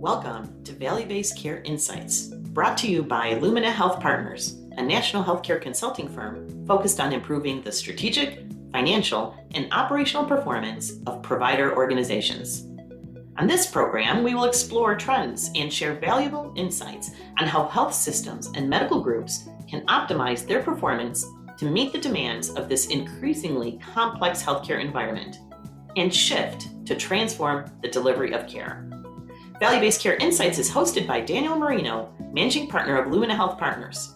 Welcome to Value Based Care Insights, brought to you by Lumina Health Partners, a national healthcare consulting firm focused on improving the strategic, financial, and operational performance of provider organizations. On this program, we will explore trends and share valuable insights on how health systems and medical groups can optimize their performance to meet the demands of this increasingly complex healthcare environment and shift to transform the delivery of care. Value Based Care Insights is hosted by Daniel Marino, Managing Partner of Lumina Health Partners.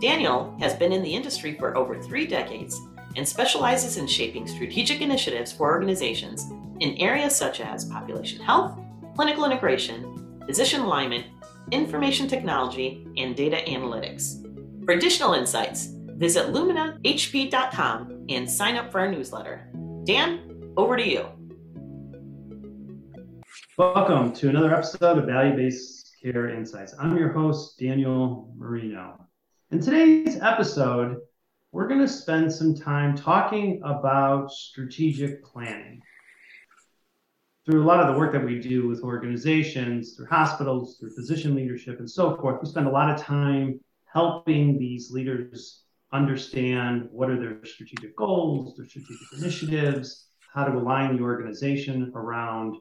Daniel has been in the industry for over three decades and specializes in shaping strategic initiatives for organizations in areas such as population health, clinical integration, physician alignment, information technology, and data analytics. For additional insights, visit luminahp.com and sign up for our newsletter. Dan, over to you. Welcome to another episode of Value Based Care Insights. I'm your host, Daniel Marino. In today's episode, we're going to spend some time talking about strategic planning. Through a lot of the work that we do with organizations, through hospitals, through physician leadership, and so forth, we spend a lot of time helping these leaders understand what are their strategic goals, their strategic initiatives, how to align the organization around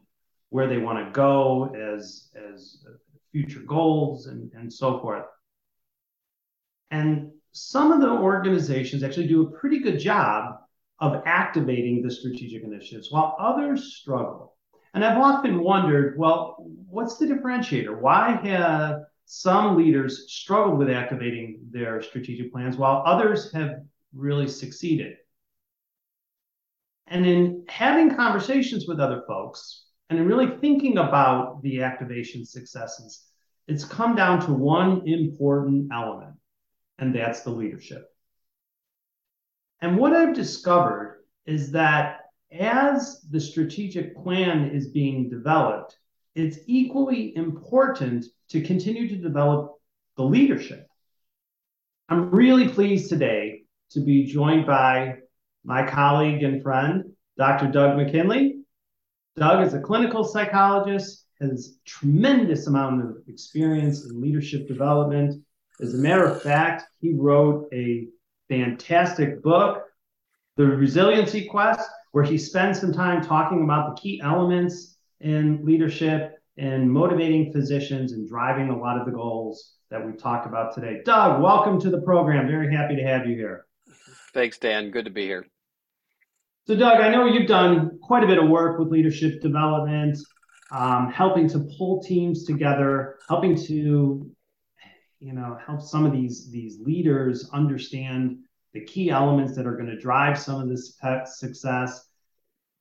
where they want to go as as future goals and, and so forth. And some of the organizations actually do a pretty good job of activating the strategic initiatives while others struggle. And I've often wondered, well, what's the differentiator? Why have some leaders struggled with activating their strategic plans while others have really succeeded? And in having conversations with other folks, and in really thinking about the activation successes, it's come down to one important element, and that's the leadership. And what I've discovered is that as the strategic plan is being developed, it's equally important to continue to develop the leadership. I'm really pleased today to be joined by my colleague and friend, Dr. Doug McKinley, Doug is a clinical psychologist, has tremendous amount of experience in leadership development. As a matter of fact, he wrote a fantastic book, The Resiliency Quest, where he spends some time talking about the key elements in leadership and motivating physicians and driving a lot of the goals that we've talked about today. Doug, welcome to the program. Very happy to have you here. Thanks, Dan. Good to be here. So, Doug, I know you've done quite a bit of work with leadership development, um, helping to pull teams together, helping to, you know, help some of these these leaders understand the key elements that are going to drive some of this success.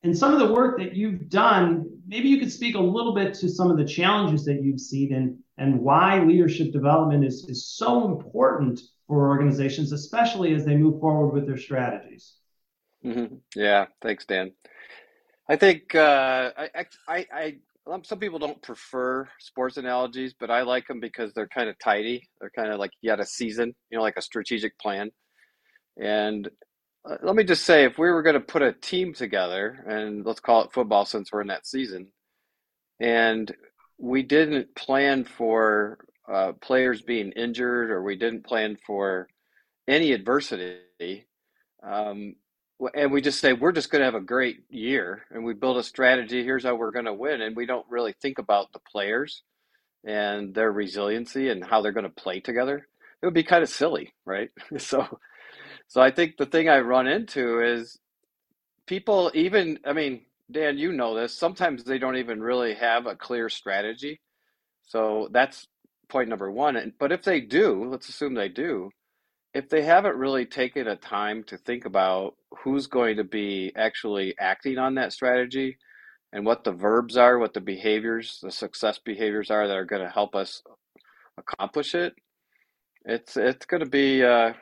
And some of the work that you've done, maybe you could speak a little bit to some of the challenges that you've seen and, and why leadership development is, is so important for organizations, especially as they move forward with their strategies. Mm-hmm. Yeah, thanks, Dan. I think uh, I, I, I, some people don't prefer sports analogies, but I like them because they're kind of tidy. They're kind of like you had a season, you know, like a strategic plan. And uh, let me just say, if we were going to put a team together, and let's call it football since we're in that season, and we didn't plan for uh, players being injured or we didn't plan for any adversity, um, and we just say we're just going to have a great year and we build a strategy here's how we're going to win and we don't really think about the players and their resiliency and how they're going to play together. It would be kind of silly right? So so i think the thing i run into is people even i mean dan you know this sometimes they don't even really have a clear strategy. So that's point number one but if they do let's assume they do if they haven't really taken a time to think about who's going to be actually acting on that strategy and what the verbs are, what the behaviors, the success behaviors are that are going to help us accomplish it, it's it's going to be uh,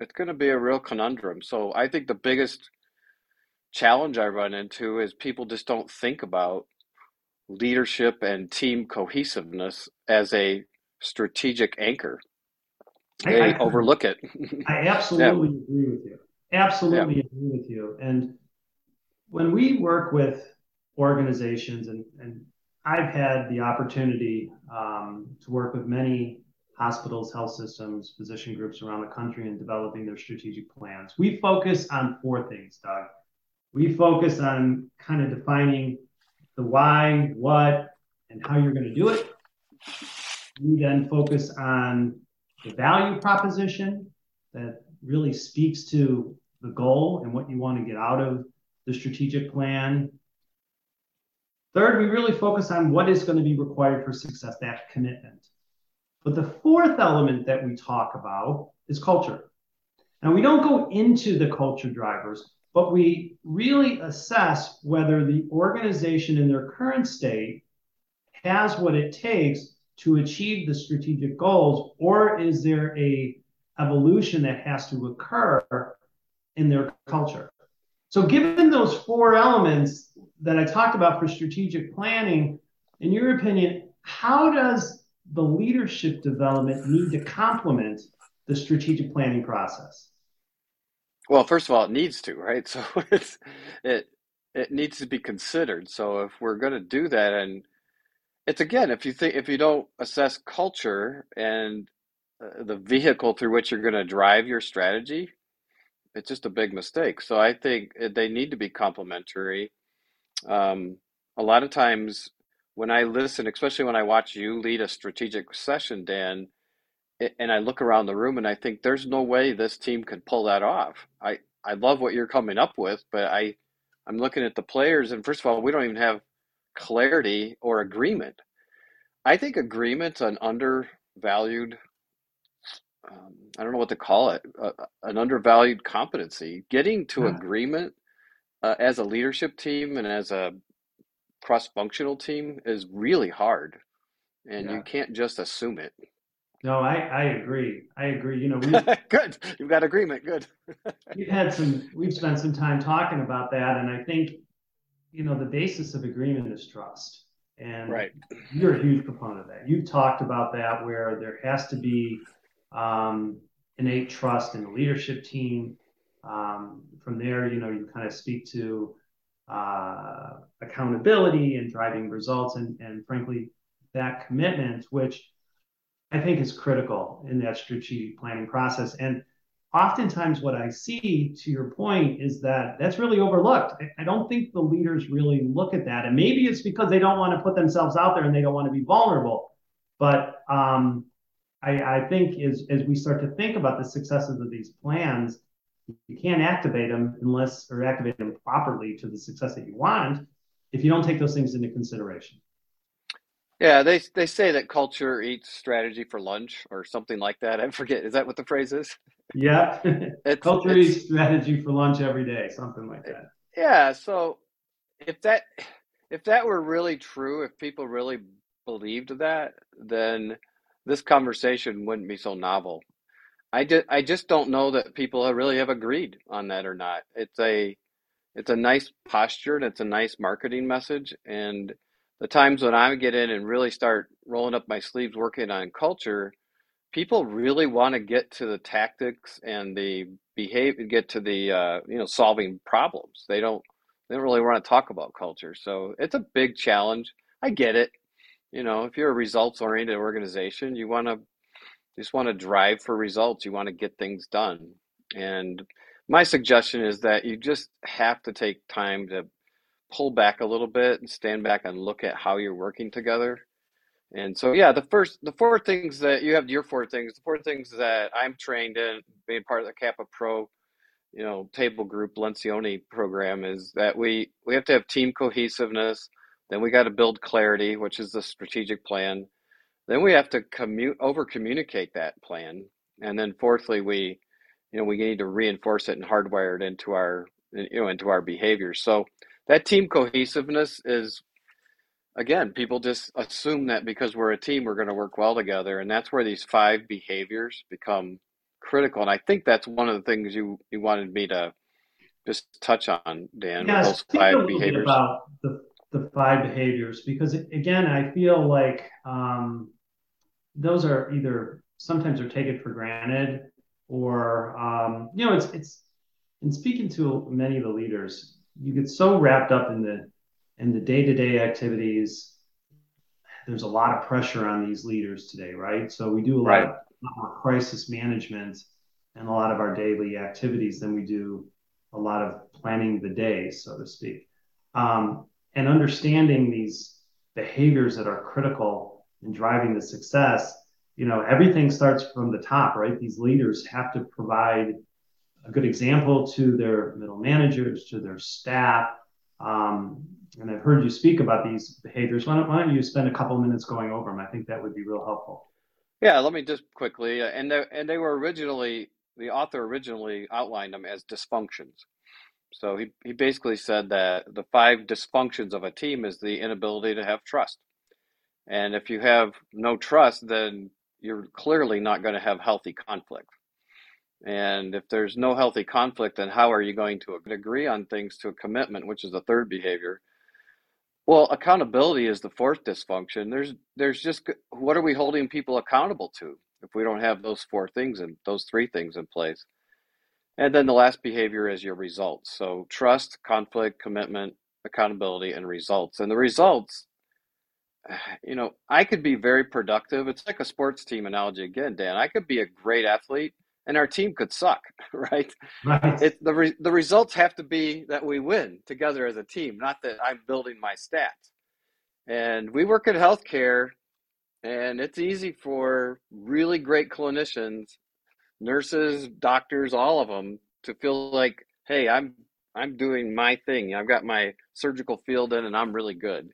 it's going to be a real conundrum. So I think the biggest challenge I run into is people just don't think about leadership and team cohesiveness as a strategic anchor they I, I, overlook it. I absolutely yeah. agree with you. Absolutely yeah. agree with you. And when we work with organizations and, and I've had the opportunity um, to work with many hospitals, health systems, physician groups around the country in developing their strategic plans. We focus on four things, Doug. We focus on kind of defining the why, what, and how you're going to do it. We then focus on the value proposition that really speaks to the goal and what you want to get out of the strategic plan. Third, we really focus on what is going to be required for success, that commitment. But the fourth element that we talk about is culture. Now, we don't go into the culture drivers, but we really assess whether the organization in their current state has what it takes to achieve the strategic goals, or is there a evolution that has to occur in their culture? So, given those four elements that I talked about for strategic planning, in your opinion, how does the leadership development need to complement the strategic planning process? Well, first of all, it needs to, right? So it's it it needs to be considered. So if we're going to do that, and it's again, if you think if you don't assess culture and uh, the vehicle through which you're going to drive your strategy, it's just a big mistake. So I think they need to be complementary. Um, a lot of times when I listen, especially when I watch you lead a strategic session, Dan, and I look around the room and I think there's no way this team could pull that off. I, I love what you're coming up with, but I, I'm looking at the players, and first of all, we don't even have clarity or agreement. I think agreement's an undervalued um, I don't know what to call it, uh, an undervalued competency. Getting to yeah. agreement uh, as a leadership team and as a cross functional team is really hard, and yeah. you can't just assume it. No, I, I agree. I agree. You know, we, good. You've got agreement. Good. we've had some. We've spent some time talking about that, and I think, you know, the basis of agreement is trust. And right. you're a huge proponent of that. You've talked about that, where there has to be um, innate trust in the leadership team. Um, from there, you know, you kind of speak to uh, accountability and driving results, and, and frankly, that commitment, which I think is critical in that strategic planning process. And oftentimes, what I see, to your point, is that that's really overlooked. I don't think the leaders really look at that, and maybe it's because they don't want to put themselves out there and they don't want to be vulnerable. But um, I, I think as, as we start to think about the successes of these plans, you can't activate them unless or activate them properly to the success that you want if you don't take those things into consideration. Yeah, they they say that culture eats strategy for lunch or something like that. I forget. Is that what the phrase is? Yeah, it's, culture it's, eats strategy for lunch every day, something like that. Yeah. So if that if that were really true, if people really believed that, then this conversation wouldn't be so novel. I just I just don't know that people really have agreed on that or not. It's a it's a nice posture and it's a nice marketing message. And the times when I get in and really start rolling up my sleeves working on culture, people really want to get to the tactics and the behavior, get to the uh, you know solving problems. They don't they don't really want to talk about culture. So it's a big challenge. I get it you know, if you're a results oriented organization, you want to just want to drive for results. You want to get things done. And my suggestion is that you just have to take time to pull back a little bit and stand back and look at how you're working together. And so, yeah, the first, the four things that you have your four things, the four things that I'm trained in, being part of the Kappa Pro, you know, table group Lencioni program is that we we have to have team cohesiveness then we got to build clarity, which is the strategic plan. Then we have to commute over communicate that plan. And then fourthly, we you know we need to reinforce it and hardwire it into our you know into our behaviors. So that team cohesiveness is again, people just assume that because we're a team, we're going to work well together, and that's where these five behaviors become critical. And I think that's one of the things you you wanted me to just touch on, Dan. Yeah, those five behaviors. about the the five behaviors because again i feel like um, those are either sometimes are taken for granted or um, you know it's it's in speaking to many of the leaders you get so wrapped up in the in the day-to-day activities there's a lot of pressure on these leaders today, right? So we do a lot, right. of, more crisis management and a lot of our daily activities than we do a lot of planning the day, so to speak. Um, and understanding these behaviors that are critical in driving the success, you know, everything starts from the top, right? These leaders have to provide a good example to their middle managers, to their staff. Um, and I've heard you speak about these behaviors. Why don't, why don't you spend a couple minutes going over them? I think that would be real helpful. Yeah, let me just quickly, uh, and they, and they were originally the author originally outlined them as dysfunctions. So he, he basically said that the five dysfunctions of a team is the inability to have trust. And if you have no trust, then you're clearly not going to have healthy conflict. And if there's no healthy conflict, then how are you going to agree on things to a commitment, which is the third behavior? Well, accountability is the fourth dysfunction. There's there's just what are we holding people accountable to if we don't have those four things and those three things in place? And then the last behavior is your results. So trust, conflict, commitment, accountability, and results. And the results, you know, I could be very productive. It's like a sports team analogy again, Dan. I could be a great athlete and our team could suck, right? right. It, the, re, the results have to be that we win together as a team, not that I'm building my stats. And we work in healthcare, and it's easy for really great clinicians, nurses, doctors, all of them, to feel like, hey, I'm I'm doing my thing. I've got my surgical field in, and I'm really good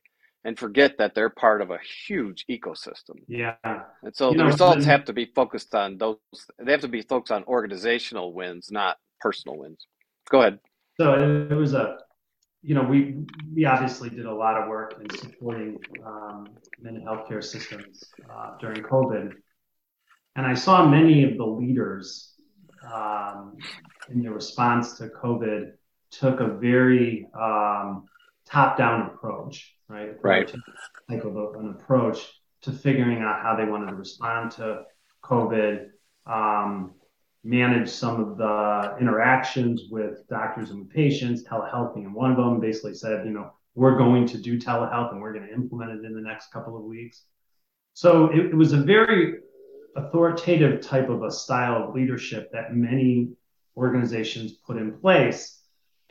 and forget that they're part of a huge ecosystem. Yeah. And so you the know, results have to be focused on those, they have to be focused on organizational wins, not personal wins. Go ahead. So it was a, you know, we we obviously did a lot of work in supporting um, many healthcare systems uh, during COVID, and I saw many of the leaders um, in their response to COVID took a very um, top-down approach right? Right. A, an approach to figuring out how they wanted to respond to COVID, um, manage some of the interactions with doctors and with patients, telehealth being one of them, basically said, you know, we're going to do telehealth and we're going to implement it in the next couple of weeks. So it, it was a very authoritative type of a style of leadership that many organizations put in place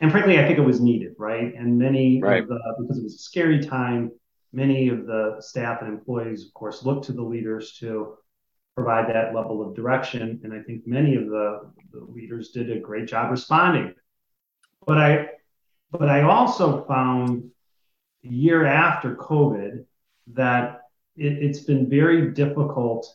and frankly, I think it was needed, right? And many right. of the because it was a scary time, many of the staff and employees, of course, looked to the leaders to provide that level of direction. And I think many of the, the leaders did a great job responding. But I but I also found a year after COVID that it, it's been very difficult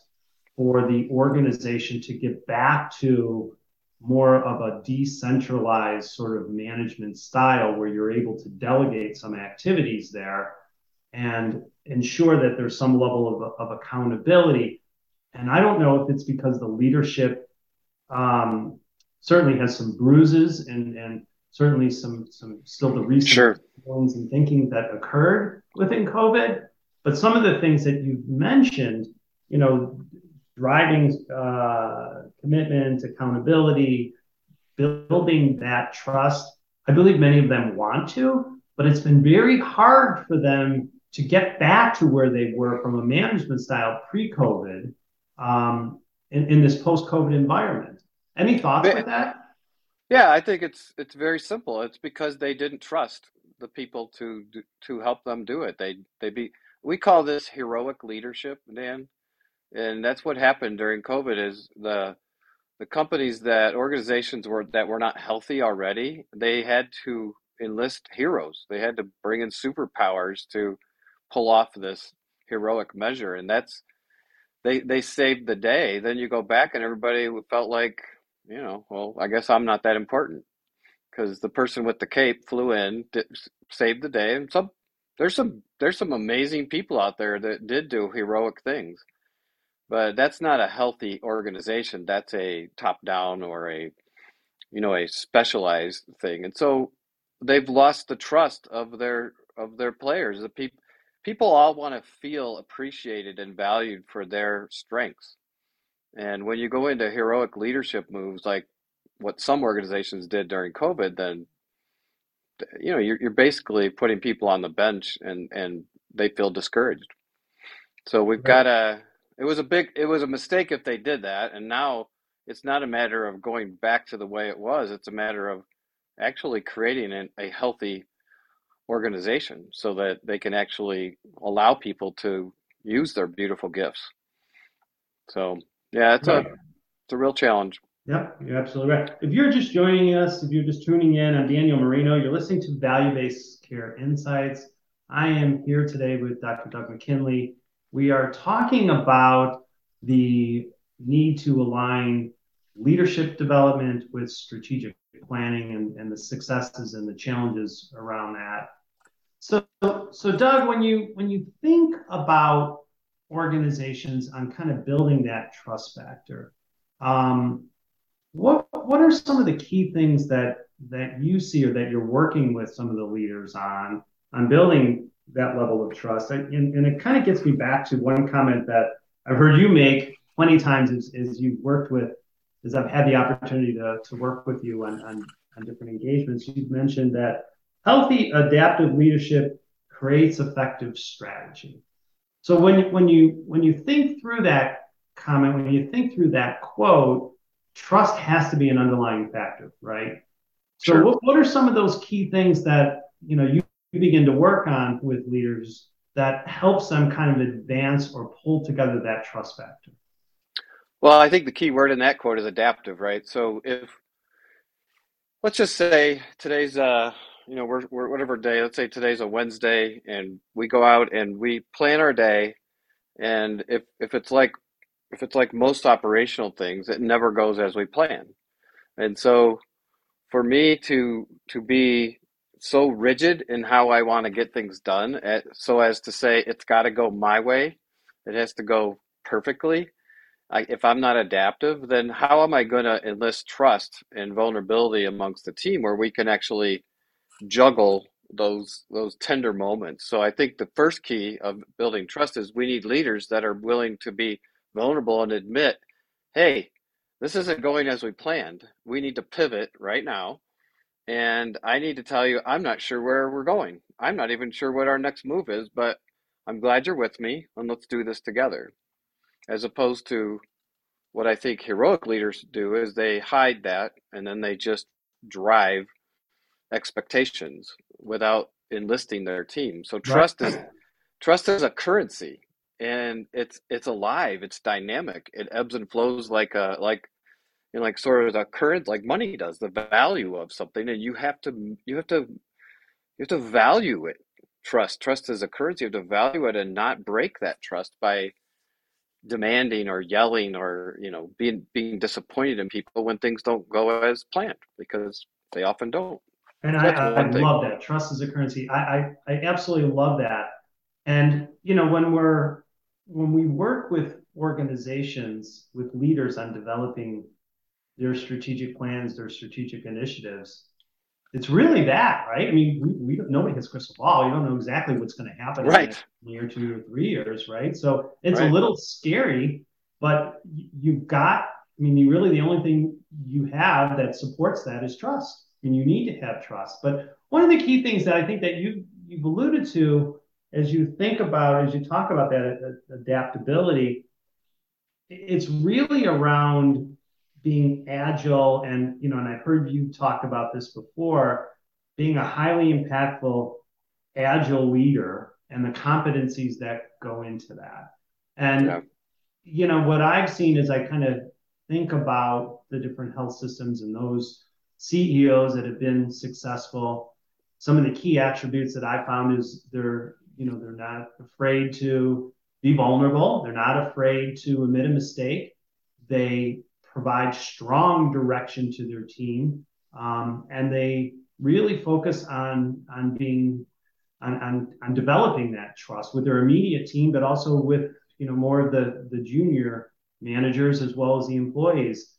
for the organization to get back to more of a decentralized sort of management style where you're able to delegate some activities there and ensure that there's some level of, of accountability. And I don't know if it's because the leadership um, certainly has some bruises and, and certainly some, some still the recent sure. and thinking that occurred within COVID. But some of the things that you've mentioned, you know, driving uh, commitment, accountability, building that trust. I believe many of them want to, but it's been very hard for them to get back to where they were from a management style pre-COVID um, in, in, this post-COVID environment. Any thoughts with that? Yeah, I think it's it's very simple. It's because they didn't trust the people to to help them do it. They they be we call this heroic leadership, Dan and that's what happened during COVID is the the companies that organizations were that were not healthy already, they had to enlist heroes. They had to bring in superpowers to pull off this heroic measure, and that's they they saved the day. Then you go back and everybody felt like you know, well, I guess I'm not that important because the person with the cape flew in, did, saved the day, and some there's some there's some amazing people out there that did do heroic things but that's not a healthy organization. That's a top down or a you know a specialized thing. And so they've lost the trust of their of their players. The people people all want to feel appreciated and valued for their strengths. And when you go into heroic leadership moves like what some organizations did during covid then you know you're, you're basically putting people on the bench and and they feel discouraged. So we've got a. It was a big. It was a mistake if they did that, and now it's not a matter of going back to the way it was. It's a matter of actually creating an, a healthy organization so that they can actually allow people to use their beautiful gifts. So yeah, it's right. a it's a real challenge. Yep, you're absolutely right. If you're just joining us, if you're just tuning in, I'm Daniel Marino. You're listening to Value Based Care Insights. I am here today with Dr. Doug McKinley. We are talking about the need to align leadership development with strategic planning and, and the successes and the challenges around that. So, so Doug, when you when you think about organizations on kind of building that trust factor, um, what what are some of the key things that that you see or that you're working with some of the leaders on on building that level of trust? And, and it kind of gets me back to one comment that I've heard you make plenty of times as, as you've worked with, as I've had the opportunity to, to work with you on, on, on different engagements. You've mentioned that healthy adaptive leadership creates effective strategy. So when, when you when you think through that comment, when you think through that quote, trust has to be an underlying factor, right? So sure. what, what are some of those key things that you know you, you begin to work on with leaders that helps them kind of advance or pull together that trust factor? Well, I think the key word in that quote is adaptive, right? So if let's just say today's uh you know we're, we're whatever day let's say today's a wednesday and we go out and we plan our day and if if it's like if it's like most operational things, it never goes as we plan. And so for me to to be so rigid in how I want to get things done, at, so as to say it's got to go my way, it has to go perfectly. I, if I'm not adaptive, then how am I going to enlist trust and vulnerability amongst the team where we can actually juggle those those tender moments? So I think the first key of building trust is we need leaders that are willing to be vulnerable and admit, hey, this isn't going as we planned. We need to pivot right now. And I need to tell you, I'm not sure where we're going. I'm not even sure what our next move is, but I'm glad you're with me and let's do this together. As opposed to what I think heroic leaders do is they hide that and then they just drive expectations without enlisting their team. So trust right. is trust is a currency and it's it's alive it's dynamic it ebbs and flows like a like you know, like sort of the current like money does the value of something and you have to you have to you have to value it. Trust trust is a currency you have to value it and not break that trust by demanding or yelling or you know being being disappointed in people when things don't go as planned because they often don't. And I, I love that. Trust is a currency. I, I i absolutely love that. And you know when we're when we work with organizations, with leaders on developing their strategic plans, their strategic initiatives, it's really that, right? I mean, we, we nobody has crystal ball. You don't know exactly what's going to happen right. in a year, two, or three years, right? So it's right. a little scary, but you've got. I mean, you really the only thing you have that supports that is trust, and you need to have trust. But one of the key things that I think that you you've alluded to as you think about, as you talk about that adaptability, it's really around being agile and, you know, and I've heard you talk about this before, being a highly impactful, agile leader and the competencies that go into that. And, yeah. you know, what I've seen is I kind of think about the different health systems and those CEOs that have been successful. Some of the key attributes that I found is they're you know they're not afraid to be vulnerable they're not afraid to admit a mistake they provide strong direction to their team um, and they really focus on on being on, on, on developing that trust with their immediate team but also with you know more of the the junior managers as well as the employees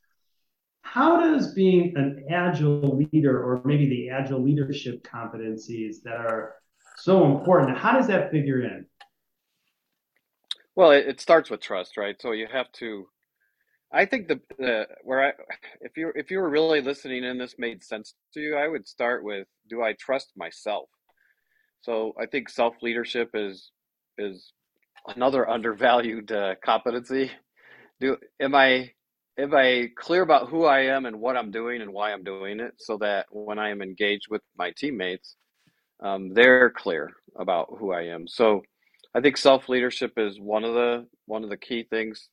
how does being an agile leader or maybe the agile leadership competencies that are so important. How does that figure in? Well, it, it starts with trust, right? So you have to. I think the, the where I if you if you were really listening and this made sense to you, I would start with do I trust myself? So I think self leadership is is another undervalued uh, competency. Do am I am I clear about who I am and what I'm doing and why I'm doing it, so that when I am engaged with my teammates, um, they're clear about who I am. So I think self leadership is one of the one of the key things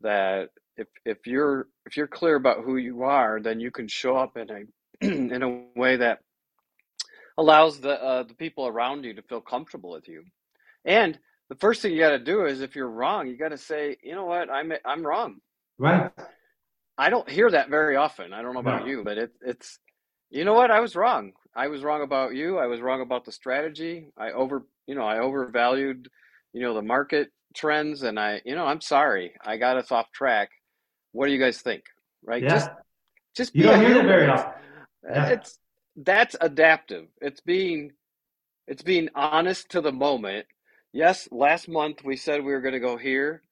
that if if you're if you're clear about who you are, then you can show up in a in a way that allows the uh, the people around you to feel comfortable with you. And the first thing you got to do is if you're wrong, you got to say, you know what, I'm I'm wrong. Right. I don't hear that very often. I don't know about No. you, but it, it's you know what, I was wrong. I was wrong about you. I was wrong about the strategy. I over you know I overvalued you know the market trends, and I you know I'm sorry. I got us off track. What do you guys think? Right? Yeah. Just just You don't hear that very It's- often. Yeah. It's that's adaptive. It's being it's being honest to the moment. Yes, last month we said we were going to go here.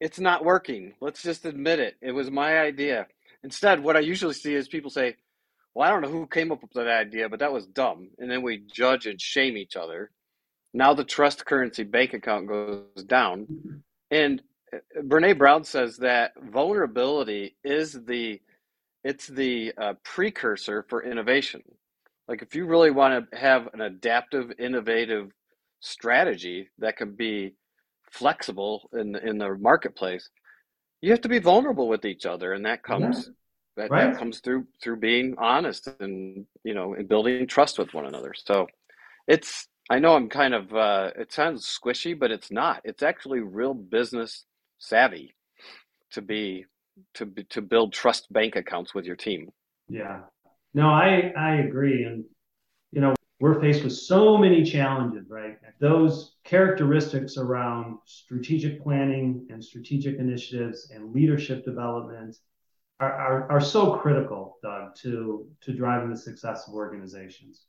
It's not working. Let's just admit it. It was my idea. Instead, what I usually see is people say, "Well, I don't know who came up with that idea, but that was dumb." And then we judge and shame each other. Now the trust currency bank account goes down. And uh, Brene Brown says that vulnerability is the it's the uh, precursor for innovation. Like if you really want to have an adaptive, innovative strategy that can be flexible in the, in the marketplace, you have to be vulnerable with each other, and that comes that, Right. that comes through through being honest and you know and building trust with one another. So it's I know I'm kind of uh, it sounds squishy, but it's not. It's actually real business savvy to be to be, to build trust bank accounts with your team. Yeah. No, I I agree. And you know, we're faced with so many challenges, right? Those characteristics around strategic planning and strategic initiatives and leadership development are, are, are so critical, Doug, to to driving the success of organizations.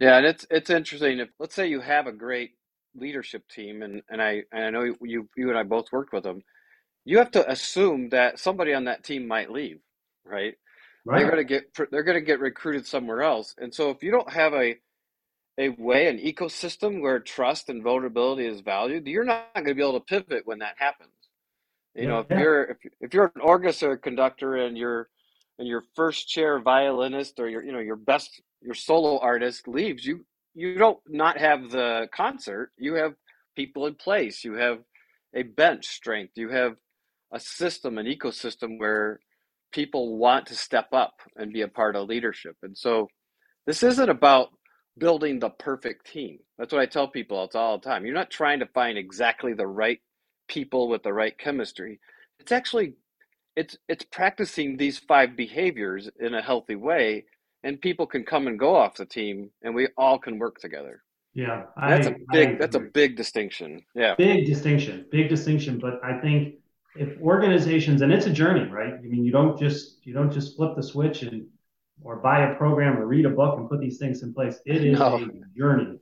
Yeah, and it's it's interesting. If let's say you have a great leadership team, and and I and I know you you and I both worked with them, you have to assume that somebody on that team might leave, right? They're going to get they're going to get recruited somewhere else, and so if you don't have a a way, an ecosystem where trust and vulnerability is valued, you're not going to be able to pivot when that happens. You know, if Yeah. you're if, if you're an orchestra conductor and your and your first chair violinist or your you know your best your solo artist leaves, you you don't not have the concert. You have people in place. You have a bench strength. You have a system, an ecosystem where people want to step up and be a part of leadership. And so this isn't about building the perfect team. That's what I tell people all, all the time. You're not trying to find exactly the right people with the right chemistry. It's actually it's it's practicing these five behaviors in a healthy way and people can come and go off the team and we all can work together. Yeah. And that's a big I that's a big distinction. Yeah. Big distinction, big distinction. But I think if organizations, and it's a journey, right? I mean, you don't just you don't just flip the switch and or buy a program or read a book and put these things in place. It is No. a journey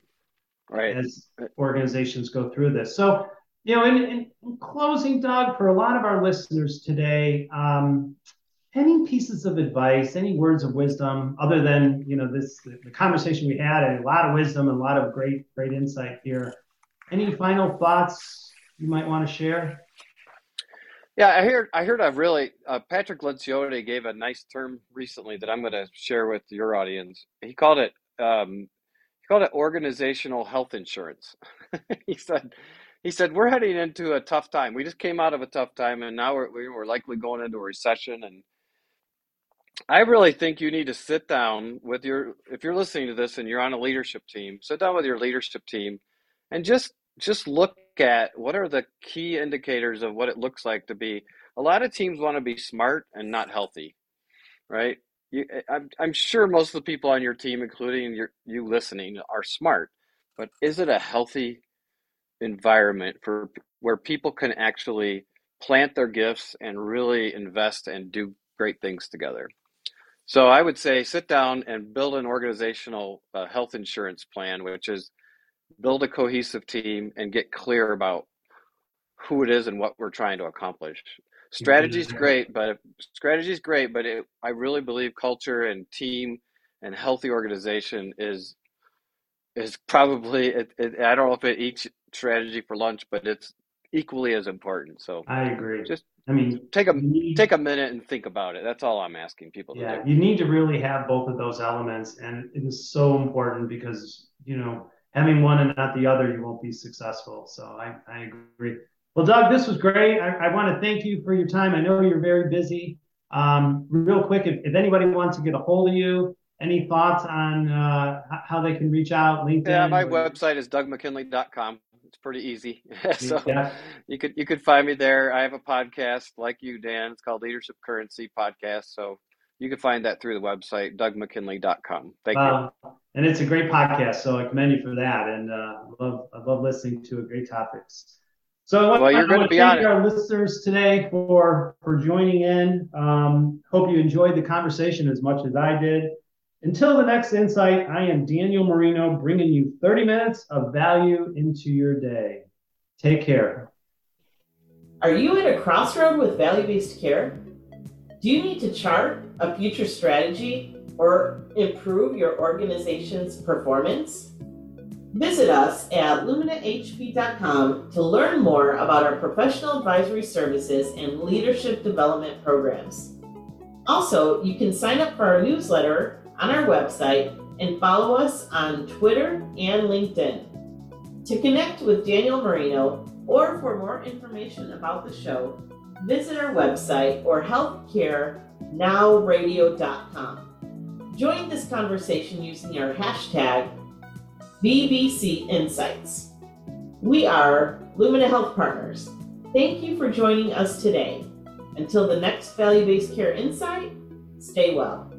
Right. as organizations go through this. So, you know, in, in, in closing, Doug, for a lot of our listeners today, um, any pieces of advice, any words of wisdom, other than you know this the, conversation we had, and a lot of wisdom and a lot of great great insight here. Any final thoughts you might want to share? Yeah, I heard I heard a really uh, Patrick Lencioni gave a nice term recently that I'm going to share with your audience. He called it um, he called it organizational health insurance. he said he said we're heading into a tough time. We just came out of a tough time, and now we're we're likely going into a recession. And I really think you need to sit down with your if you're listening to this and you're on a leadership team, sit down with your leadership team, and just just look at what are the key indicators of what it looks like to be. A lot of teams want to be smart and not healthy, right? You, eh, I'm, I'm sure most of the people on your team, including your, you listening, are smart, but is it a healthy environment for where people can actually plant their gifts and really invest and do great things together? So I would say sit down and build an organizational uh, health insurance plan, which is build a cohesive team and get clear about who it is and what we're trying to accomplish. Strategy is great, but strategy is great, but it, I really believe culture and team and healthy organization is is probably it, it, I don't know if it each strategy for lunch, but it's equally as important. So I agree. Just I mean, take a need- take a minute and think about it. That's all I'm asking people to Yeah, you need to really have both of those elements, and it is so important because you know having one and not the other, you won't be successful. So I, I agree. Well, Doug, this was great. I, I want to thank you for your time. I know you're very busy. Um, real quick, if, if anybody wants to get a hold of you, any thoughts on uh, how they can reach out? LinkedIn. Yeah, my website is dougmckinley.com. It's pretty easy. so Yeah. you could you could find me there. I have a podcast like you, Dan. It's called Leadership Currency Podcast. So you can find that through the website, dougmckinley.com. Thank you. Uh, and it's a great podcast, so I commend you for that. And uh, I love I love listening to it. Great topics. So I want, Well, you're I want to be on thank it. our listeners today for for joining in. Um, hope you enjoyed the conversation as much as I did. Until the next insight, I am Daniel Marino, bringing you 30 minutes of value into your day. Take care. Are you at a crossroad with value based care? Do you need to chart a future strategy or improve your organization's performance? Visit us at luminahp.com to learn more about our professional advisory services and leadership development programs. Also, you can sign up for our newsletter on our website and follow us on Twitter and LinkedIn. To connect with Daniel Marino or for more information about the show, visit our website or healthcarenowradio.com. Join this conversation using our hashtag VBC Insights. We are Lumina Health Partners. Thank you for joining us today. Until the next value based care insight, stay well.